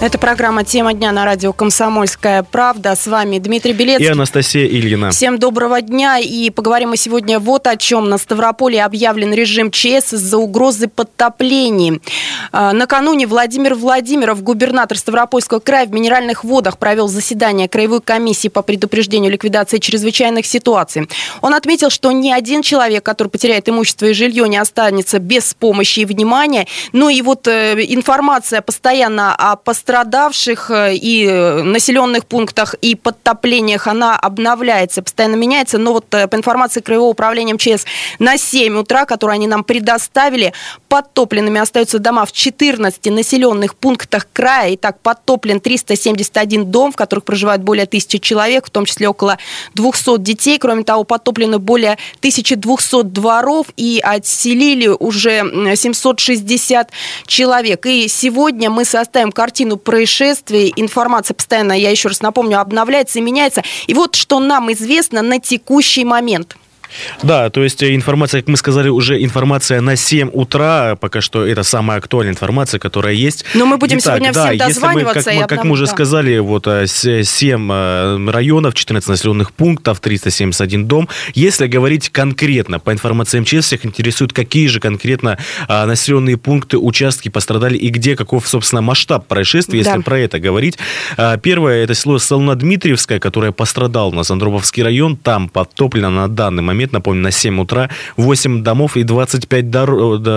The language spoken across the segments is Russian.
Это программа «Тема дня» на радио «Комсомольская правда». С вами Дмитрий Белецкий. И Анастасия Ильина. Всем доброго дня. И поговорим мы сегодня вот о чем. На Ставрополе объявлен режим ЧС из-за угрозы подтоплений. А, накануне Владимир Владимиров, губернатор Ставропольского края, в Минеральных водах провел заседание Краевой комиссии по предупреждению ликвидации чрезвычайных ситуаций. Он отметил, что ни один человек, который потеряет имущество и жилье, не останется без помощи и внимания. Ну и вот э, информация постоянно о постоянном пострадавших э, и э, населенных пунктах, и подтоплениях, она обновляется, постоянно меняется. Но вот э, по информации Краевого управления МЧС на 7 утра, которые они нам предоставили, подтопленными остаются дома в 14 населенных пунктах края. Итак, подтоплен 371 дом, в которых проживает более 1000 человек, в том числе около 200 детей. Кроме того, подтоплены более 1200 дворов и отселили уже 760 человек. И сегодня мы составим картину происшествий. Информация постоянно, я еще раз напомню, обновляется и меняется. И вот что нам известно на текущий момент. Да, то есть э, информация, как мы сказали, уже информация на 7 утра, пока что это самая актуальная информация, которая есть. Но мы будем Итак, сегодня да, всем дозваниваться. Мы, как, мы, как мы уже да. сказали, вот 7 э, э, районов, 14 населенных пунктов, 371 дом. Если говорить конкретно, по информации МЧС, всех интересует, какие же конкретно населенные пункты, участки пострадали и где, каков, собственно, масштаб происшествия, да. если про это говорить. Первое, это село Солнодмитриевское, которое пострадало на Андроповский район, там подтоплено на данный момент момент, напомню, на 7 утра, 8 домов и 25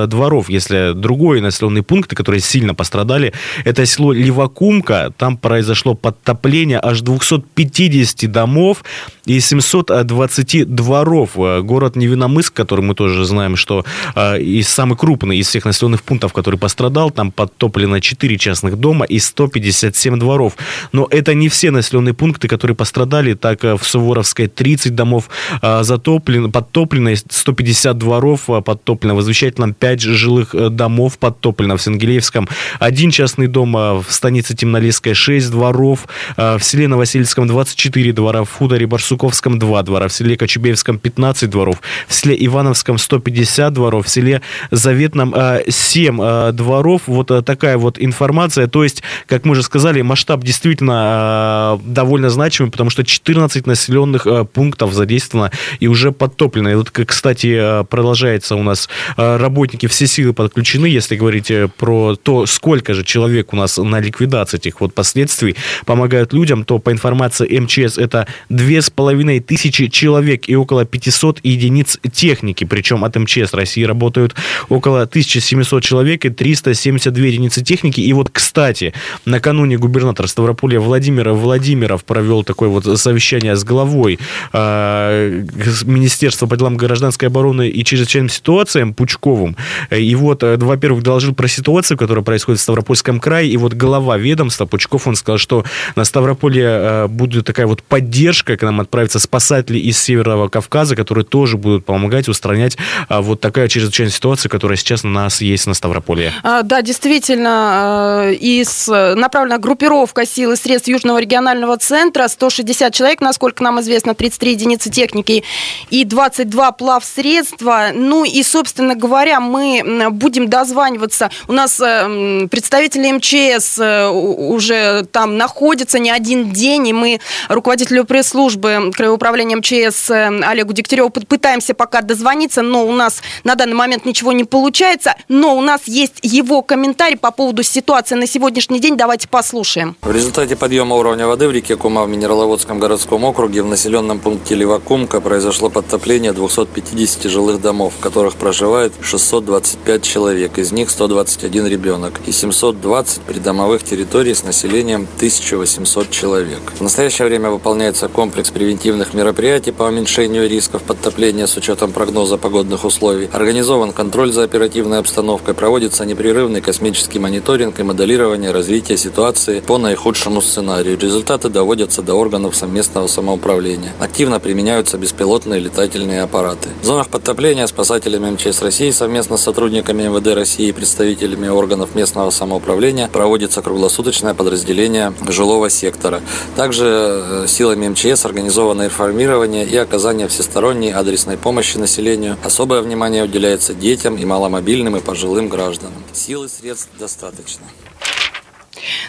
дворов. Если другой населенный пункт, которые сильно пострадали, это село Левакумка, там произошло подтопление аж 250 домов и 720 дворов. Город Невиномыск, который мы тоже знаем, что э, и самый крупный из всех населенных пунктов, который пострадал, там подтоплено 4 частных дома и 157 дворов. Но это не все населенные пункты, которые пострадали. Так э, в Суворовской 30 домов э, затоплено, подтоплено, подтоплено 150 дворов, подтоплено в Извещательном 5 жилых э, домов, подтоплено в Сенгелеевском один частный дом, а, в станице Темнолесская 6 дворов, в селе Новосельском 24 двора, в хуторе Барсуковском 2 двора, в селе Кочубеевском 15 дворов, в селе Ивановском 150 дворов, в селе Заветном 7 дворов. Вот такая вот информация. То есть, как мы уже сказали, масштаб действительно довольно значимый, потому что 14 населенных пунктов задействовано и уже подтоплено. И вот, кстати, э, продолжается у нас э, работники все силы подключены, если говорить э, про то, сколько же человек у нас на ликвидации этих вот последствий помогают людям, то по информации МЧС это две с половиной тысячи человек и около 500 единиц техники. Причем от МЧС России работают около 1700 человек и 372 единицы техники. И вот, кстати, накануне губернатор Ставрополья Владимир Владимиров провел такое вот совещание с главой э, Министерства по делам гражданской обороны и чрезвычайным ситуациям Пучковым. И вот, э, во-первых, доложил про ситуацию, которая происходит в Ставропольском крае. И вот глава ведомства Пучков, он сказал, что на Ставрополе э, будет такая вот поддержка, к нам отправятся спасатели из Северного Кавказа, которые тоже будут помогать устранять вот такая чрезвычайная ситуация, которая сейчас у нас есть на Ставрополе. А, да, действительно, э, из направлена группировка сил и средств Южного регионального центра, 160 человек, насколько нам известно, 33 единицы техники и 22 плавсредства. Ну и, собственно говоря, мы будем дозваниваться. У нас э, представители МЧС э, уже там находятся не один день, и мы руководителю пресс-службы Краевого МЧС э, Олегу Дегтяреву пытаемся пока дозвониться, но у нас на данный момент ничего не получается. Но у нас есть его комментарий по поводу ситуации на сегодняшний день. Давайте послушаем. В результате подъема уровня воды в реке Кума в Минераловодском городском округе в населенном пункте Левакумка произошло подтопление 250 жилых домов, в которых проживает 625 человек, из них 121 ребенок, и 720 придомовых территорий с населением 1800 человек. В настоящее время выполняется комплекс превентивных мероприятий по уменьшению рисков подтопления с учетом прогноза погодных условий. Организован контроль за оперативной обстановкой, проводится непрерывный космический мониторинг и моделирование развития ситуации по наихудшему сценарию. Результаты доводятся до органов совместного самоуправления. Активно применяются беспилотные питательные аппараты. В зонах подтопления спасателями МЧС России совместно с сотрудниками МВД России и представителями органов местного самоуправления проводится круглосуточное подразделение жилого сектора. Также э, силами МЧС организовано информирование и оказание всесторонней адресной помощи населению. Особое внимание уделяется детям и маломобильным и пожилым гражданам. Сил и средств достаточно.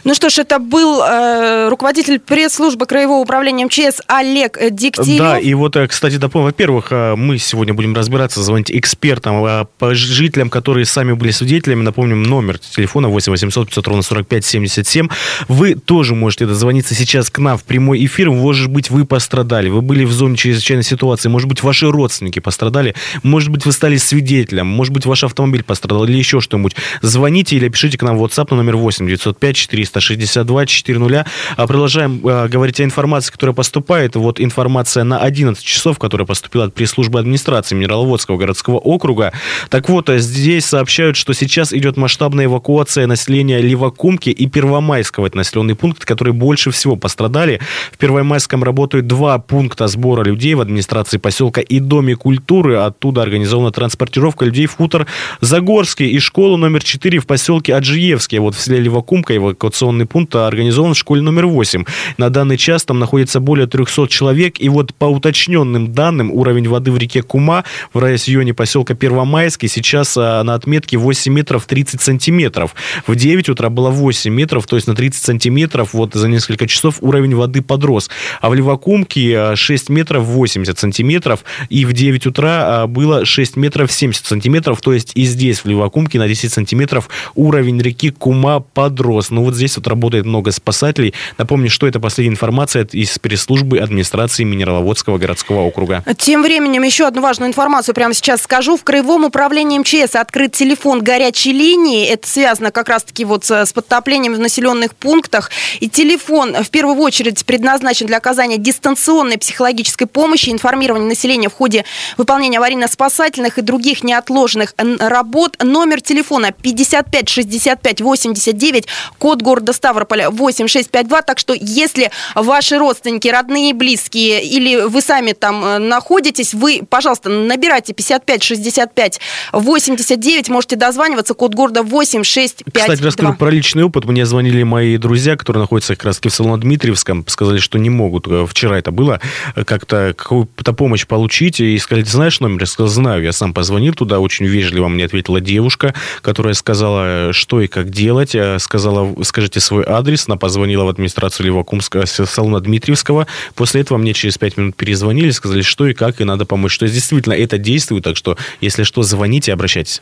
Ну что ж, это был э, руководитель пресс-службы Краевого управления МЧС Олег Дегтярев. Да, и вот, э, кстати, дополню, во-первых, э, мы сегодня будем разбираться, звонить экспертам, э, по жителям, которые сами были свидетелями. Напомним, номер телефона 8 800 500 ровно 45 77. Вы тоже можете дозвониться сейчас к нам в прямой эфир. Может быть, вы пострадали, вы были в зоне чрезвычайной ситуации, может быть, ваши родственники пострадали, может быть, вы стали свидетелем, может быть, ваш автомобиль пострадал или еще что-нибудь. Звоните или пишите к нам в WhatsApp на номер 8 905 462 400. Продолжаем а, говорить о информации, которая поступает. Вот информация на 11 часов, которая поступила от пресс-службы администрации Минераловодского городского округа. Так вот, а здесь сообщают, что сейчас идет масштабная эвакуация населения Левакумки и Первомайского. Это населенный пункт, которые больше всего пострадали. В Первомайском работают два пункта сбора людей в администрации поселка и Доме культуры. Оттуда организована транспортировка людей в хутор Загорский и школу номер 4 в поселке Аджиевский. Вот в селе Левакумка эвакуационный пункт организован в школе номер 8. На данный час там находится более 300 человек. И вот по уточненным данным, уровень воды в реке Кума в районе поселка Первомайский сейчас а, на отметке 8 метров 30 сантиметров. В 9 утра было 8 метров, то есть на 30 сантиметров вот за несколько часов уровень воды подрос. А в Левакумке 6 а, метров 80 сантиметров. И в 9 утра а, было 6 метров 70 сантиметров. То есть и здесь, в Левакумке, на 10 сантиметров уровень реки Кума подрос. Ну вот здесь вот работает много спасателей. Напомню, что это последняя информация из пресс-службы администрации Минераловодского городского округа. Тем временем еще одну важную информацию прямо сейчас скажу. В Краевом управлении МЧС открыт телефон горячей линии. Это связано как раз-таки вот с подтоплением в населенных пунктах. И телефон в первую очередь предназначен для оказания дистанционной психологической помощи, информирования населения в ходе выполнения аварийно-спасательных и других неотложных работ. Номер телефона 55 65 89, код города Ставрополя 8652. Так что если ваши родственники, родные, близкие или вы сами там э, находитесь, вы, пожалуйста, набирайте 55 65 89, можете дозваниваться, код города 8652. Кстати, расскажу про личный опыт. Мне звонили мои друзья, которые находятся как раз в салоне Дмитриевском, сказали, что не могут, э, вчера это было, э, как-то какую-то помощь получить, и сказали, знаешь номер? Я сказал, знаю, я сам позвонил туда, очень вежливо мне ответила девушка, которая сказала, что и как делать, сказала, скажите свой адрес, она позвонила в администрацию Левакумского, салона Дмитриевского, после этого мне через пять минут перезвонили, сказали, что и как, и надо помочь. То есть, действительно, это действует, так что, если что, звоните, обращайтесь.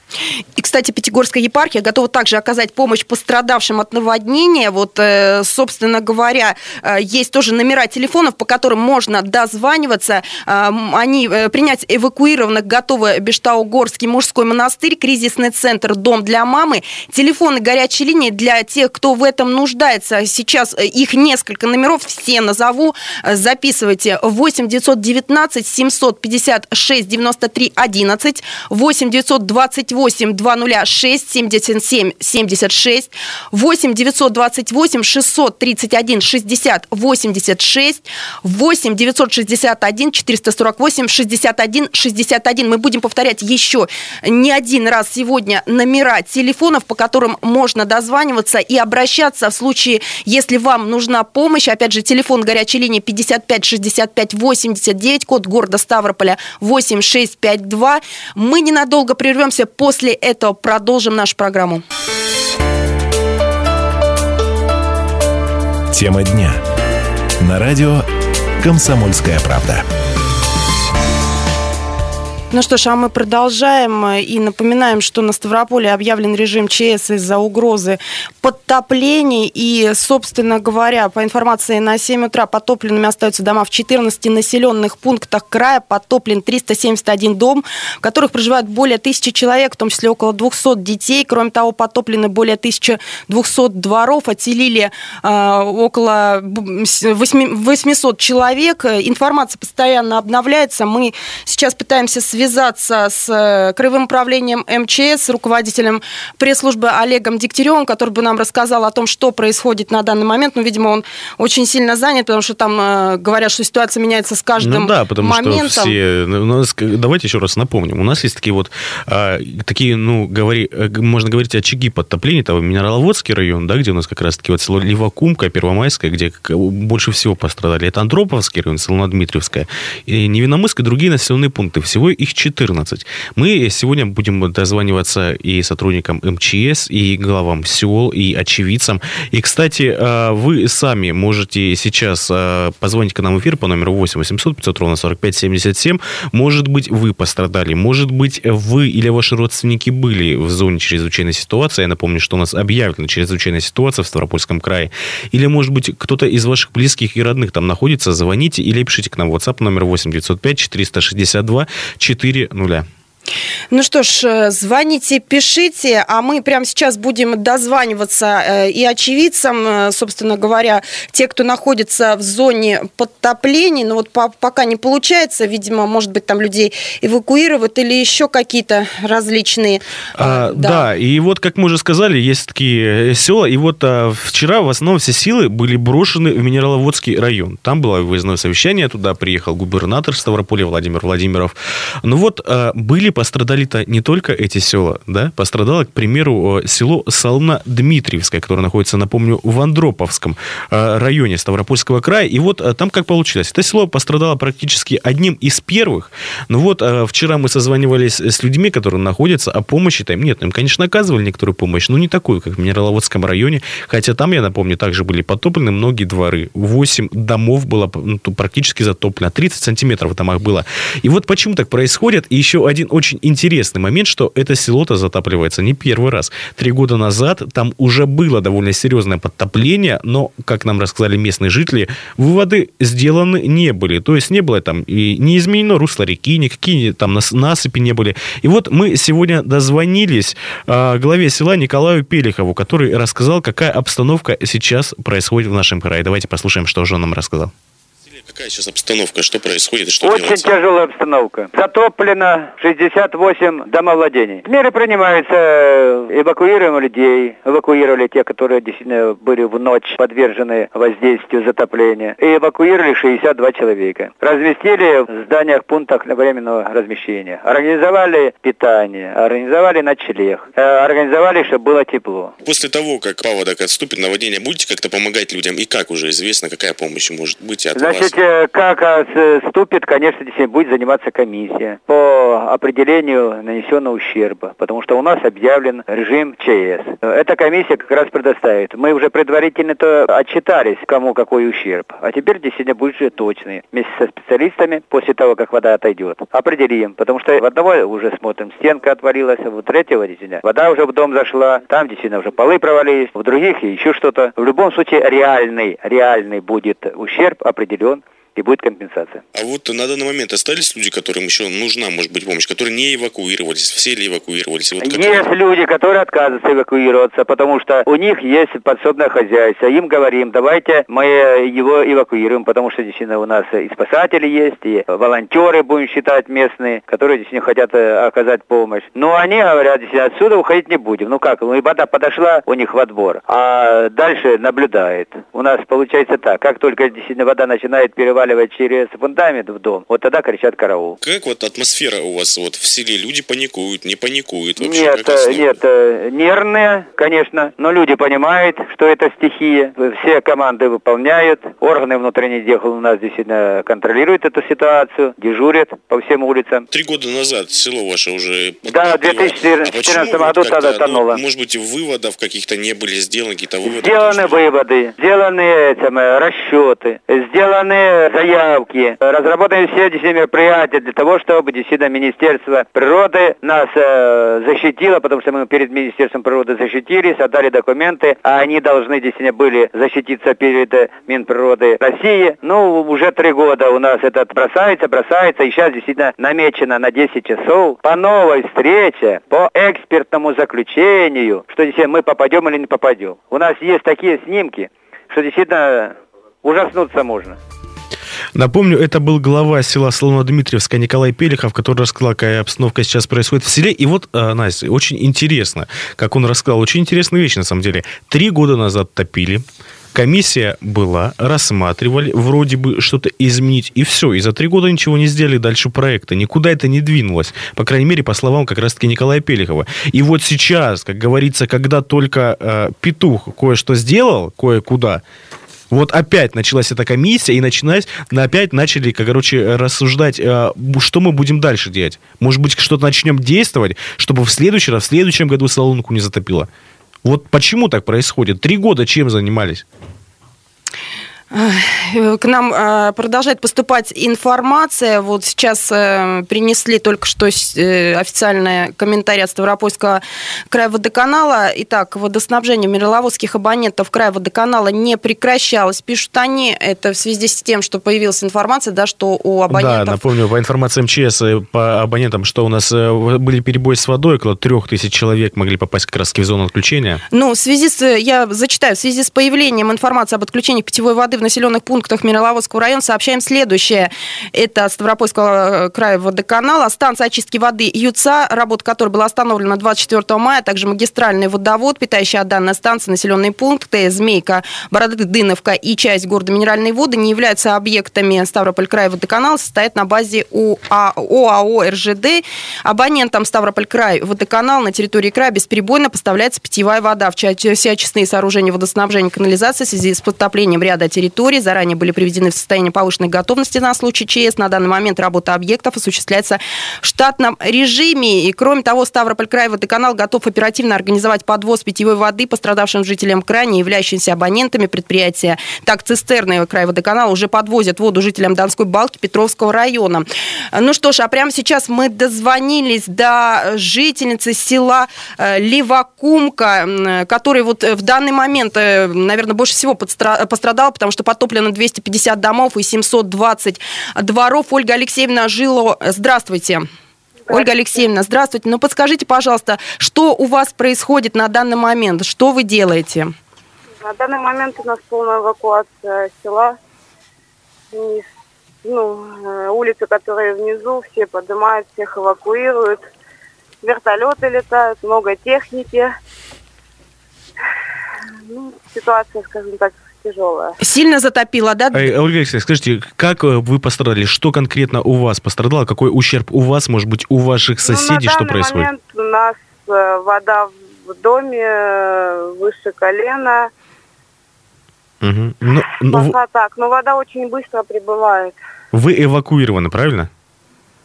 И, кстати, Пятигорская епархия готова также оказать помощь пострадавшим от наводнения. Вот, э, собственно говоря, э, есть тоже номера телефонов, по которым можно дозваниваться. Э, они принять эвакуированных готовы Бештаугорский мужской монастырь, кризисный центр «Дом для мамы». Телефоны горячей линии для тех, кто в этом нуждается. Сейчас их несколько номеров, все назову. Записывайте. 8 919 756 93 11, 8 928 206 77 76, 8 928 631 60 86, 8 961 448 61 61. Мы будем повторять еще не один раз сегодня номера телефонов, по которым можно дозваниваться и обращаться в случае, если вам нужна помощь. Опять же, телефон горячей линии 55 65 89, код города Ставрополя 8652. Мы ненадолго прервемся. После этого продолжим нашу программу. Тема дня. На радио «Комсомольская правда». Ну что ж, а мы продолжаем и напоминаем, что на Ставрополе объявлен режим ЧС из-за угрозы подтоплений. И, собственно говоря, по информации на 7 утра потопленными остаются дома в 14 населенных пунктах края. Потоплен 371 дом, в которых проживают более тысячи человек, в том числе около 200 детей. Кроме того, потоплены более 1200 дворов, отселили э, около 800 человек. Информация постоянно обновляется. Мы сейчас пытаемся связаться связаться с э, Краевым управлением МЧС, с руководителем пресс-службы Олегом Дегтяревым, который бы нам рассказал о том, что происходит на данный момент. Ну, видимо, он очень сильно занят, потому что там э, говорят, что ситуация меняется с каждым ну, да, потому моментом. Что все, ну, нас, давайте еще раз напомним. У нас есть такие вот, а, такие, ну, говори, э, можно говорить, очаги подтопления. Там Минераловодский район, да, где у нас как раз-таки вот село Ливакумка, Первомайская, где больше всего пострадали. Это Андроповский район, село Дмитриевская, и Невиномыск и другие населенные пункты. Всего их 14. Мы сегодня будем дозваниваться и сотрудникам МЧС, и главам сел, и очевидцам. И, кстати, а, вы сами можете сейчас а, позвонить к нам в эфир по номеру 8 800 500 ровно 45 77. Может быть, вы пострадали, может быть, вы или ваши родственники были в зоне чрезвычайной ситуации. Я напомню, что у нас объявлена чрезвычайная ситуация в Ставропольском крае. Или, может быть, кто-то из ваших близких и родных там находится, звоните или пишите к нам в WhatsApp номер 8 905 462 400. Ну что ж, э, звоните, пишите, а мы прямо сейчас будем дозваниваться э, и очевидцам, э, собственно говоря, те, кто находится в зоне подтоплений, но вот пока не получается, видимо, может быть, там людей эвакуируют или еще какие-то различные. А, да. да, и вот, как мы уже сказали, есть такие села, и вот а, вчера в основном все силы были брошены в Минераловодский район. Там было выездное совещание, туда приехал губернатор Ставрополя Владимир Владимиров. Ну вот, а, были пострадали-то не только эти села, да, пострадало, к примеру, село Солна-Дмитриевское, которое находится, напомню, в Андроповском э, районе Ставропольского края. И вот э, там как получилось. Это село пострадало практически одним из первых. Но вот э, вчера мы созванивались с людьми, которые находятся, а помощи там нет. Им, конечно, оказывали некоторую помощь, но не такую, как в Минераловодском районе. Хотя там, я напомню, также были потоплены многие дворы. Восемь домов было ну, практически затоплено. 30 сантиметров в домах было. И вот почему так происходит. И еще один очень очень интересный момент, что это село-то затапливается не первый раз. Три года назад там уже было довольно серьезное подтопление, но, как нам рассказали местные жители, выводы сделаны не были. То есть не было там и не изменено русло реки, никакие там насыпи не были. И вот мы сегодня дозвонились э, главе села Николаю Пелихову, который рассказал, какая обстановка сейчас происходит в нашем крае. Давайте послушаем, что же он нам рассказал. Какая сейчас обстановка? Что происходит? Что Очень делается? тяжелая обстановка. Затоплено 68 домовладений. Меры принимаются. Эвакуируем людей. Эвакуировали те, которые действительно были в ночь подвержены воздействию затопления. И эвакуировали 62 человека. Разместили в зданиях, пунктах временного размещения. Организовали питание. Организовали ночлег. Э, организовали, чтобы было тепло. После того, как паводок отступит, наводнение, будете как-то помогать людям? И как уже известно, какая помощь может быть от Значит, вас? Э, как ступит, конечно, действительно будет заниматься комиссия по определению нанесенного ущерба, потому что у нас объявлен режим ЧС. Эта комиссия как раз предоставит. Мы уже предварительно-то отчитались, кому какой ущерб. А теперь действительно будет же точный. Вместе со специалистами, после того, как вода отойдет, определим. Потому что в одного уже смотрим, стенка отвалилась, в третьего действительно вода уже в дом зашла, там действительно уже полы провалились, в других еще что-то. В любом случае реальный, реальный будет ущерб определен и будет компенсация. А вот на данный момент остались люди, которым еще нужна, может быть, помощь, которые не эвакуировались, все ли эвакуировались? Вот как... Есть люди, которые отказываются эвакуироваться, потому что у них есть подсобное хозяйство. Им говорим, давайте мы его эвакуируем, потому что действительно у нас и спасатели есть, и волонтеры, будем считать, местные, которые действительно хотят э, оказать помощь. Но они говорят, действительно, отсюда уходить не будем. Ну как, ну и вода подошла у них в отбор, а дальше наблюдает. У нас получается так, как только действительно вода начинает переваливать переваливать через фундамент в дом, вот тогда кричат караул. Как вот атмосфера у вас вот в селе? Люди паникуют, не паникуют? Вообще, нет, э, нет, э, нервные, конечно, но люди понимают, что это стихия. Все команды выполняют. Органы внутренних дел у нас действительно контролируют эту ситуацию, дежурят по всем улицам. Три года назад село ваше уже... Да, в 2014 а году тогда тонуло. Ну, может быть, выводов каких-то не были сделаны, какие-то выводы? Сделаны выводы, сделаны этим, расчеты, сделаны заявки, разработаны все действительно мероприятия для того, чтобы действительно Министерство природы нас э, защитило, потому что мы перед Министерством природы защитились, отдали документы, а они должны действительно были защититься перед э, Минприроды России. Ну, уже три года у нас этот бросается, бросается, и сейчас действительно намечено на 10 часов по новой встрече, по экспертному заключению, что действительно мы попадем или не попадем. У нас есть такие снимки, что действительно ужаснуться можно. Напомню, это был глава села Солоно-Дмитриевска Николай Пелехов, который рассказал, какая обстановка сейчас происходит в селе. И вот, а, Настя, очень интересно, как он рассказал, очень интересная вещь на самом деле. Три года назад топили, Комиссия была, рассматривали, вроде бы что-то изменить, и все. И за три года ничего не сделали дальше проекта. Никуда это не двинулось. По крайней мере, по словам как раз-таки Николая Пелихова. И вот сейчас, как говорится, когда только э, петух кое-что сделал, кое-куда, вот опять началась эта комиссия, и начинать, опять начали, короче, рассуждать, э, что мы будем дальше делать. Может быть, что-то начнем действовать, чтобы в следующий раз, в следующем году Солонку не затопило. Вот почему так происходит? Три года чем занимались? К нам э, продолжает поступать информация. Вот сейчас э, принесли только что э, официальный комментарий от Ставропольского края водоканала. Итак, водоснабжение мировозских абонентов края водоканала не прекращалось. Пишут они, это в связи с тем, что появилась информация, да, что у абонентов... Да, напомню, по информации МЧС, по абонентам, что у нас были перебои с водой, около трех тысяч человек могли попасть как раз в зону отключения. Ну, в связи с, я зачитаю, в связи с появлением информации об отключении питьевой воды в населенных пунктах Мироловодского района сообщаем следующее. Это Ставропольского э, края водоканала. Станция очистки воды ЮЦА, работа которой была остановлена 24 мая, также магистральный водовод, питающая данная станция, населенные пункты, Змейка, Бородыновка и часть города Минеральные воды не являются объектами Ставрополь края водоканала, состоят на базе ОАО РЖД. Абонентам Ставрополь край водоканал на территории края бесперебойно поставляется питьевая вода. В все очистные сооружения водоснабжения и канализации в связи с подтоплением ряда территорий территории заранее были приведены в состояние повышенной готовности на случай ЧС. На данный момент работа объектов осуществляется в штатном режиме. И кроме того, Ставрополь край водоканал готов оперативно организовать подвоз питьевой воды пострадавшим жителям края, являющимся абонентами предприятия. Так, цистерны край водоканала уже подвозят воду жителям Донской Балки Петровского района. Ну что ж, а прямо сейчас мы дозвонились до жительницы села э, Левакумка, которая вот в данный момент, э, наверное, больше всего пострадала, потому что что потоплено 250 домов и 720 дворов. Ольга Алексеевна Жило, здравствуйте. Ольга Алексеевна, здравствуйте. Ну, подскажите, пожалуйста, что у вас происходит на данный момент? Что вы делаете? На данный момент у нас полная эвакуация села. И, ну, э, улицы, которые внизу, все поднимают, всех эвакуируют. Вертолеты летают, много техники. Ну, ситуация, скажем так, тяжелая. Сильно затопило, да? Эй, Ольга Алексеевна, скажите, как э, вы пострадали? Что конкретно у вас пострадало? Какой ущерб у вас, может быть, у ваших соседей? Ну, что происходит? момент у нас э, вода в доме э, выше колена. Угу. Ну, ну, так, но вода очень быстро прибывает. Вы эвакуированы, правильно?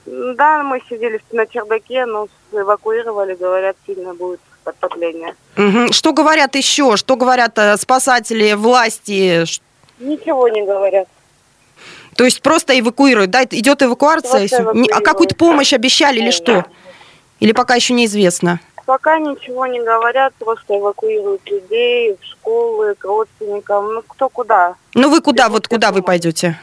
Да, мы сидели на чердаке, но эвакуировали, говорят, сильно будет подтопление. Угу. Что говорят еще? Что говорят э, спасатели, власти? Ничего не говорят. То есть просто эвакуируют, да? Идет эвакуация? А какую-то помощь обещали или что? Или пока еще неизвестно? Пока ничего не говорят, просто эвакуируют людей в школы, к родственникам, ну кто куда. Ну вы куда, вот куда вы пойдете?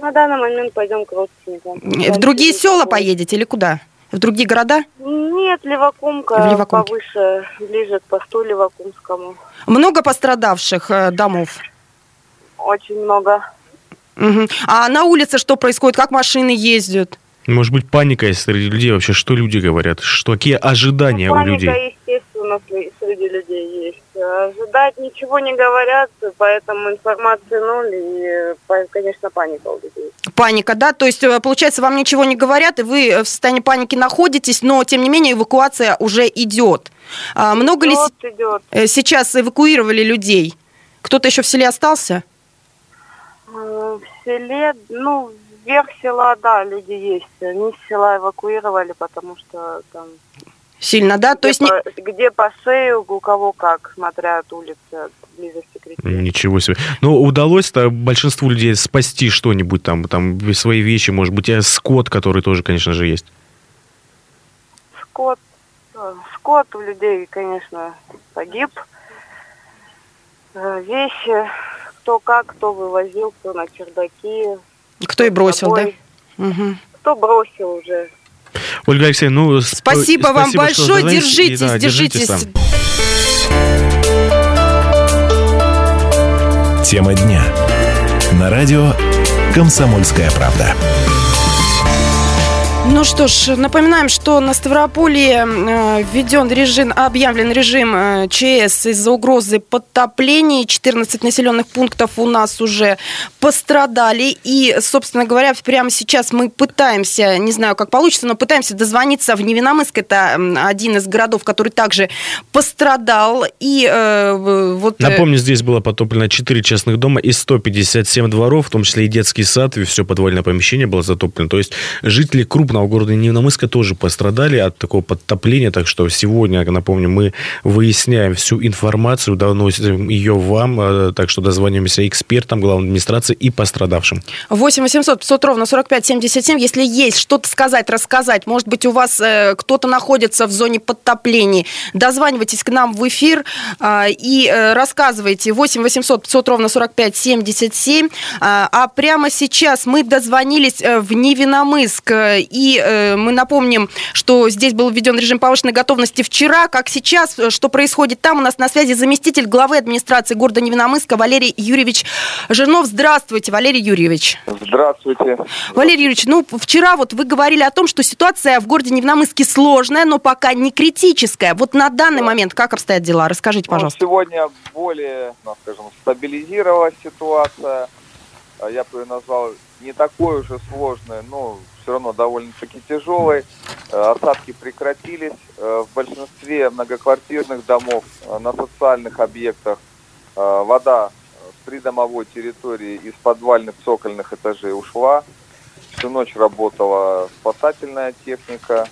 На данный момент пойдем к родственникам. В другие села поедете или куда? В другие города? Нет, Левакумка в Левакумке. повыше, ближе к посту Левакумскому. Много пострадавших э, домов? Очень много. Угу. А на улице что происходит? Как машины ездят? Может быть, паника есть среди людей вообще? Что люди говорят? Что, какие ожидания ну, у людей? Паника, естественно, среди людей есть. Ожидать ничего не говорят, поэтому информации ноль и, конечно, паника у людей. Паника, да? То есть, э, получается, вам ничего не говорят, и вы в состоянии паники находитесь, но, тем не менее, эвакуация уже идет. А много идет, ли идет. Э, сейчас эвакуировали людей? Кто-то еще в селе остался? В селе, ну, вверх села, да, люди есть. Они с села эвакуировали, потому что там Сильно, да? Где То есть по, где по шею, у кого как, смотря от улицы, от близости к реке. Ничего себе. Ну, удалось-то большинству людей спасти что-нибудь там, там свои вещи, может быть, а скот, который тоже, конечно же, есть. Скот, э, скот у людей, конечно, погиб. Э, вещи, кто как, кто вывозил, кто на чердаки. Кто и бросил, да? Угу. Кто бросил уже, Ольга Алексеевна, ну... Спасибо, спасибо вам большое, держитесь, и, да, держитесь. держитесь. Тема дня. На радио «Комсомольская правда». Ну что ж, напоминаем, что на Ставрополье э, введен режим, объявлен режим э, ЧС из-за угрозы подтоплений. 14 населенных пунктов у нас уже пострадали. И, собственно говоря, прямо сейчас мы пытаемся, не знаю, как получится, но пытаемся дозвониться в Невиномыск. Это один из городов, который также пострадал. И э, вот... Напомню, здесь было потоплено 4 частных дома и 157 дворов, в том числе и детский сад, и все подвальное помещение было затоплено. То есть жители крупного города Невномыска тоже пострадали от такого подтопления, так что сегодня, напомню, мы выясняем всю информацию, доносим ее вам, э, так что дозвонимся экспертам главной администрации и пострадавшим. 8 800 500 ровно 45 77, если есть что-то сказать, рассказать, может быть, у вас э, кто-то находится в зоне подтоплений, дозванивайтесь к нам в эфир э, и э, рассказывайте. 8 800 500 ровно 45 77, э, а прямо сейчас мы дозвонились э, в Невиномыск э, и э, мы напомним, что здесь был введен режим повышенной готовности вчера, как сейчас, э, что происходит там. У нас на связи заместитель главы администрации города Невиномыска Валерий Юрьевич Жирнов. Здравствуйте, Валерий Юрьевич. Здравствуйте. Валерий Юрьевич, ну, вчера вот вы говорили о том, что ситуация в городе Невиномыске сложная, но пока не критическая. Вот на данный да. момент как обстоят дела? Расскажите, ну, пожалуйста. Ну, сегодня более, ну, скажем, стабилизировалась ситуация. Я бы ее назвал не такой уже сложной, но все равно довольно-таки тяжелой. Э, осадки прекратились. Э, в большинстве многоквартирных домов э, на социальных объектах вода с придомовой территории из подвальных цокольных этажей ушла. Всю ночь работала спасательная техника,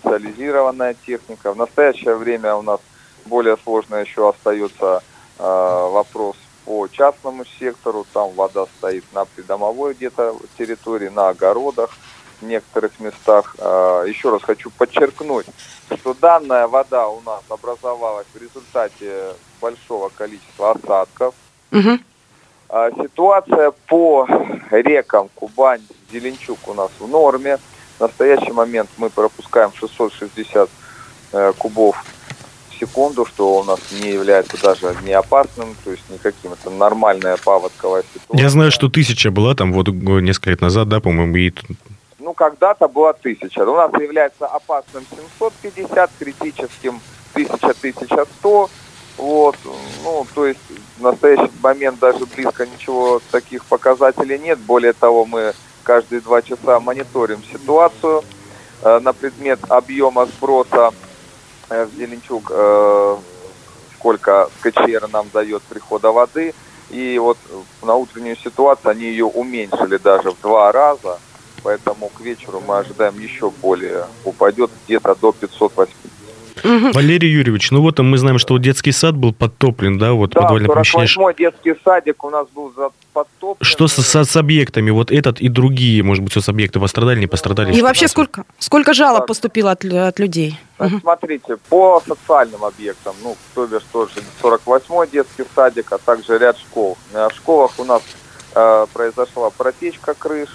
специализированная техника. В настоящее время у нас более сложно еще остается вопрос по частному сектору. Там вода стоит на придомовой где-то территории, на огородах в некоторых местах. А, еще раз хочу подчеркнуть, что данная вода у нас образовалась в результате большого количества осадков. Угу. Ситуация по рекам Кубань, Зеленчук у нас в норме. В настоящий момент мы пропускаем 660 э, кубов в секунду, что у нас не является даже не опасным, то есть никаким. Это нормальная паводковая ситуация. Я знаю, что тысяча была там вот несколько лет назад, да, по-моему, и ну, когда-то было 1000. У нас является опасным 750, критическим 1000-1100. Вот, ну, то есть в настоящий момент даже близко ничего таких показателей нет. Более того, мы каждые два часа мониторим ситуацию э, на предмет объема сброса э, в Зеленчук, э, сколько КЧР нам дает прихода воды. И вот на утреннюю ситуацию они ее уменьшили даже в два раза. Поэтому к вечеру мы ожидаем еще более, упадет где-то до 580. Угу. Валерий Юрьевич, ну вот мы знаем, что вот детский сад был подтоплен, да, вот да, подвальное помещение. детский садик у нас был подтоплен. Что с, с, с объектами, вот этот и другие, может быть, соцобъекты пострадали, не пострадали? И вообще сколько, сколько жалоб так. поступило от, от людей? Так, угу. Смотрите, по социальным объектам, ну, то бишь тоже 48-й детский садик, а также ряд школ. В школах у нас э, произошла протечка крыш,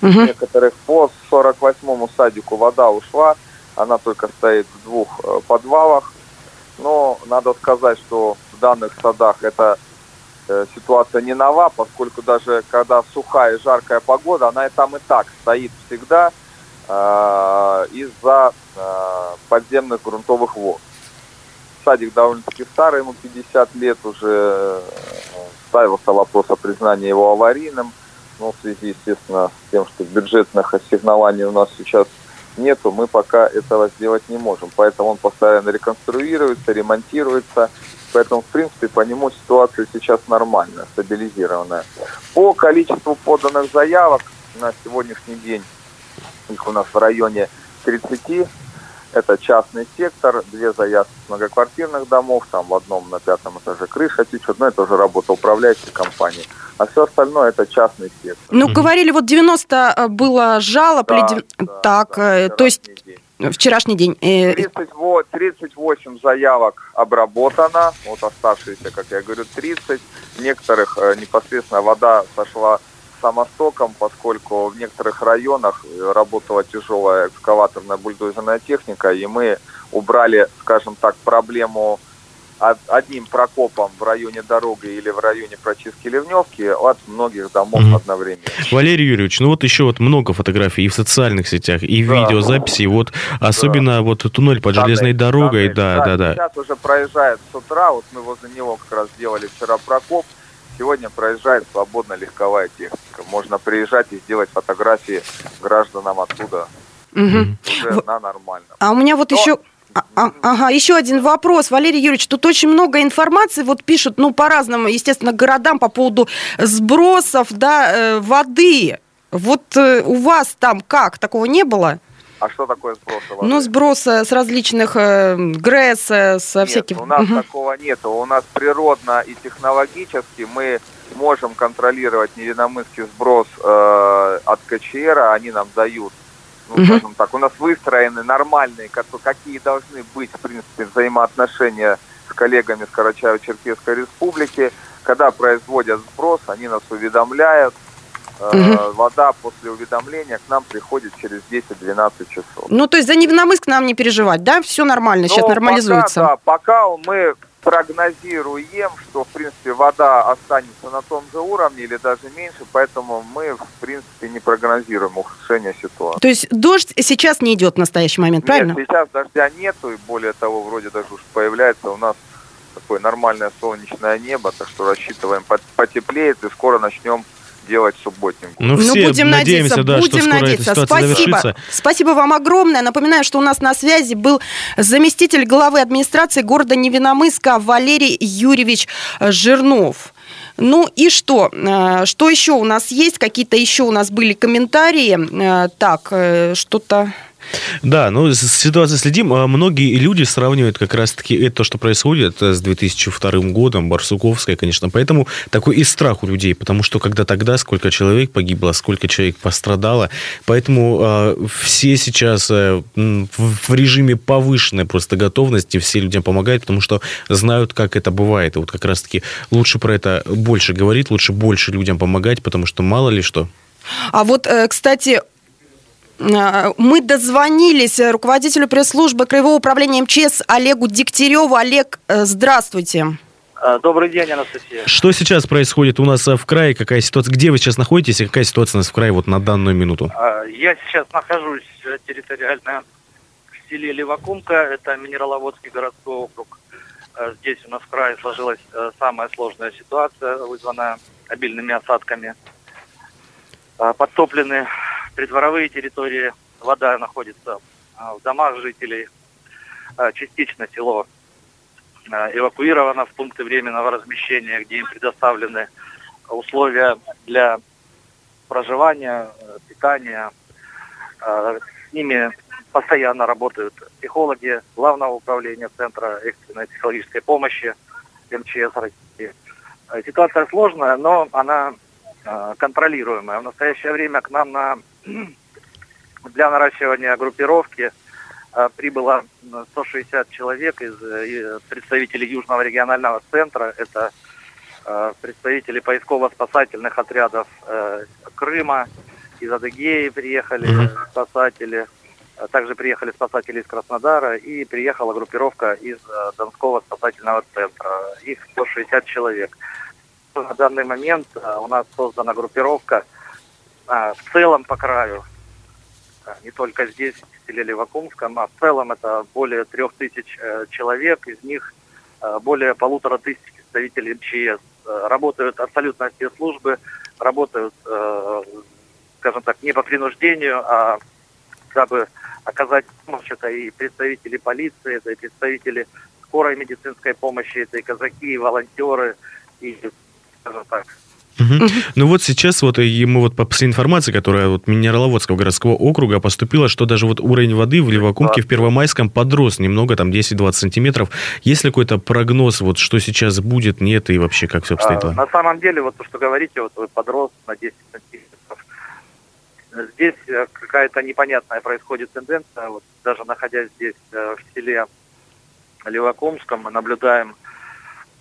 Угу. Некоторых по 48-му садику вода ушла, она только стоит в двух э, подвалах. Но надо сказать, что в данных садах эта э, ситуация не нова, поскольку даже когда сухая и жаркая погода, она и там и так стоит всегда э, из-за э, подземных грунтовых вод. Садик довольно-таки старый, ему 50 лет уже э, ставился вопрос о признании его аварийным но в связи, естественно, с тем, что бюджетных ассигнований у нас сейчас нету, мы пока этого сделать не можем. Поэтому он постоянно реконструируется, ремонтируется. Поэтому, в принципе, по нему ситуация сейчас нормальная, стабилизированная. По количеству поданных заявок на сегодняшний день, их у нас в районе 30, это частный сектор, две заявки с многоквартирных домов, там в одном на пятом этаже крыша течет, но это уже работа управляющей компании а все остальное это частный сектор. Ну, говорили, вот 90 э, было жалоб. Да, или... да, так, да, э, то есть день. вчерашний день. 30, 38 заявок обработано, вот оставшиеся, как я говорю, 30. В некоторых э, непосредственно вода сошла самостоком, поскольку в некоторых районах работала тяжелая экскаваторная бульдозерная техника, и мы убрали, скажем так, проблему одним прокопом в районе дороги или в районе прочистки ливневки от многих домов Мгм. одновременно. Валерий Юрьевич, ну вот еще вот много фотографий и в социальных сетях, и Да. видеозаписей. Вот особенно вот туннель под железной Тоннель, дорогой, тоннель. да, да, да. Сейчас уже проезжает с утра, вот мы возле него как раз сделали вчера прокоп. Сегодня проезжает свободно легковая техника. Можно приезжать и сделать фотографии гражданам оттуда Мгм. уже В- на нормальном. А у меня вот Но- еще... а- а- Ага, еще один вопрос, Валерий Юрьевич. Тут очень много информации, вот пишут, ну, по разным, естественно, городам по поводу сбросов, да, э, воды. Вот э, у вас там как? Такого не было? А что такое сброс? Ну, сброс с различных э, ГРЭС, э, со Нет, всяких... у нас Мгм. такого нет. У нас природно и технологически мы можем контролировать невиномысский сброс э, от КЧР, а они нам дают, ну, Мгм. скажем так, у нас выстроены нормальные, как- какие должны быть, в принципе, взаимоотношения с коллегами с Карачаево-Черкесской Республики. Когда производят сброс, они нас уведомляют. Мгм. Вода после уведомления к нам приходит через 10-12 часов. Ну, то есть за Невиномыск нам не переживать, да? Все нормально, сейчас Ну, нормализуется. Пока, да, пока мы прогнозируем, что, в принципе, вода останется на том же уровне или даже меньше, поэтому мы, в принципе, не прогнозируем ухудшение ситуации. То есть дождь сейчас не идет в настоящий момент, правильно? Нет, сейчас дождя нету, и более того, вроде даже уж появляется у нас такое нормальное солнечное небо, так что рассчитываем, пот- потеплеет, и скоро начнем делать субботник. Ну, Ну, все будем надеемся, надеяться, да, что будем скоро эта надеяться. ситуация Спасибо. завершится. Спасибо вам огромное. Напоминаю, что у нас на связи был заместитель главы администрации города Невиномыска Валерий Юрьевич э, Жирнов. Ну и что? Э, Что еще у нас есть? Какие-то еще у нас были комментарии. Э, Так, что-то... Да, ну, с- следим. А Многие люди сравнивают как раз-таки это, что происходит э, с 2002 годом, Барсуковская, конечно. Поэтому такой и страх у людей, потому что когда тогда сколько человек погибло, сколько человек пострадало. Поэтому э, все сейчас э, в, режиме повышенной просто готовности, все людям помогают, потому что знают, как это бывает. И вот как раз-таки лучше про это больше говорить, лучше больше людям помогать, потому что мало ли что. А вот, э, кстати, мы дозвонились э, руководителю пресс-службы Краевого управления МЧС Олегу Дегтяреву. Олег, э, здравствуйте. А, Добрый день, Анастасия. Что сейчас происходит у нас э, в крае? Какая ситуация? Где вы сейчас находитесь и какая ситуация у нас в крае вот на данную минуту? Я сейчас нахожусь э, территориально в селе Левакумка, это Минераловодский городской округ. Э, Здесь у нас в крае сложилась э, самая сложная ситуация, вызванная обильными осадками. Подтоплены придворовые территории, вода находится а, в домах жителей. А, Частично село а, эвакуировано в пункты временного размещения, где им предоставлены условия для проживания, питания. С ними постоянно работают психологи Главного управления Центра экстренной психологической помощи МЧС России. Ситуация сложная, но она контролируемая. В настоящее время к нам на, для наращивания группировки э, прибыло э, 160 человек из э, представителей Южного регионального центра. Это э, представители поисково-спасательных отрядов э, Крыма, из Адыгеи приехали спасатели, а также приехали спасатели из Краснодара и приехала группировка из э, Донского спасательного центра. Их 160 человек. На данный момент э, у нас создана группировка а, в целом по краю, не только здесь, в селе Левакумском, а в целом это более трех тысяч э, человек, из них э, более полутора тысяч представителей МЧС. Э, Работают абсолютно все службы, работают, скажем так, не по принуждению, а дабы оказать помощь. Это и представители полиции, это и представители скорой медицинской помощи, это и казаки, и волонтеры, и, скажем так, Мгм. Ну вот сейчас вот и мы вот по последней информации, которая вот Минераловодского городского округа поступила, что даже вот уровень воды в Левакумке в Первомайском подрос немного, там 10-20 сантиметров. Есть ли какой-то прогноз, вот что сейчас будет, нет, и вообще как все обстоит? А? На самом деле, вот то, что говорите, вот вы подрос на 10 сантиметров. Здесь э, какая-то непонятная происходит тенденция. Вот даже находясь здесь, э, в селе Левакомском, мы наблюдаем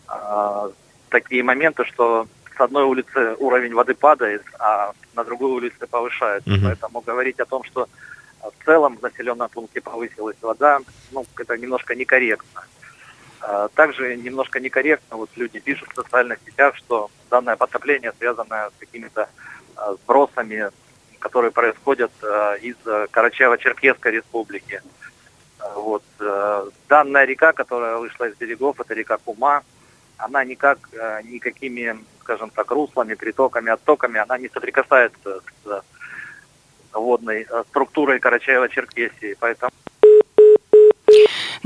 а, такие моменты, что с одной улицы уровень воды падает, а на другой улице повышается. Мгм. Поэтому говорить о том, что в целом в населенном пункте повысилась вода, ну, это немножко некорректно. А, Также немножко некорректно вот люди пишут в социальных сетях, что данное потопление связано с какими-то а, сбросами, которые происходят а, из Карачаево-Черкесской республики. Вот. Данная река, которая вышла из берегов, это река Кума, она никак, э, никакими, скажем так, руслами, притоками, оттоками, она не соприкасается с э, водной э, структурой Карачаева-Черкесии. Поэтому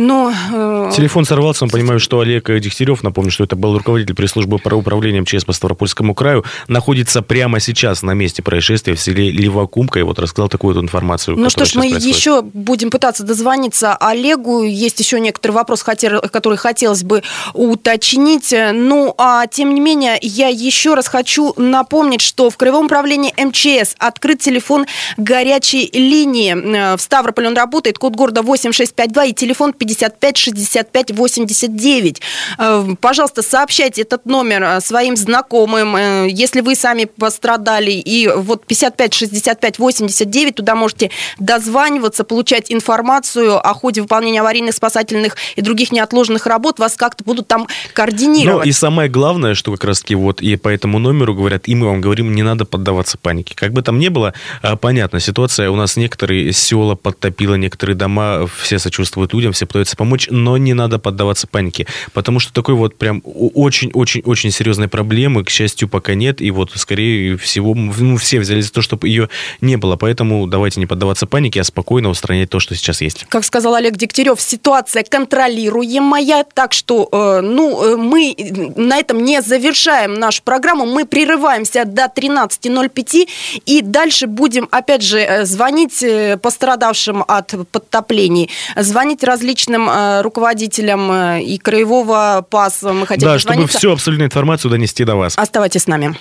Ну, э, Телефон сорвался, мы понимаем, что Олег Дегтярев, напомню, что это был руководитель пресс-службы по управления МЧС по Ставропольскому краю, находится прямо сейчас на месте происшествия в селе Ливакумка, и вот рассказал такую вот информацию. Ну что ж, мы происходит. еще будем пытаться дозвониться Олегу. Есть еще некоторые вопросы, хотел- которые хотелось бы уточнить. Ну, а тем не менее, я еще раз хочу напомнить, что в Краевом управлении МЧС открыт телефон горячей линии. Э, В Ставрополе он работает, код города 8652 и телефон 55 65 89. Э, Пожалуйста, сообщайте этот номер э, своим знакомым. Э, Если вы сами пострадали, и вот 55 65 89, туда можете дозваниваться, получать информацию о ходе выполнения аварийных, спасательных и других неотложных работ. Вас как-то будут там Ну координировать. и самое главное, что как раз-таки вот и по этому номеру говорят, и мы вам говорим, не надо поддаваться панике. Как бы там ни было, а, понятно, ситуация у нас некоторые села подтопила, некоторые дома, все сочувствуют людям, все пытаются помочь, но не надо поддаваться панике, потому что такой вот прям очень-очень-очень серьезной проблемы, к счастью, пока нет, и вот скорее всего ну, все взялись за то, чтобы ее не было, поэтому давайте не поддаваться панике, а спокойно устранять то, что сейчас есть. Как сказал Олег Дегтярев, ситуация контролируемая, так что э, ну, э, мы на этом не завершаем нашу программу, мы прерываемся до 13.05 и дальше будем, опять же, э, звонить э, пострадавшим от подтоплений, звонить различным э, руководителям э, и краевого ПАС. Мы хотим да, чтобы всю абсолютную информацию донести до вас. Оставайтесь с нами.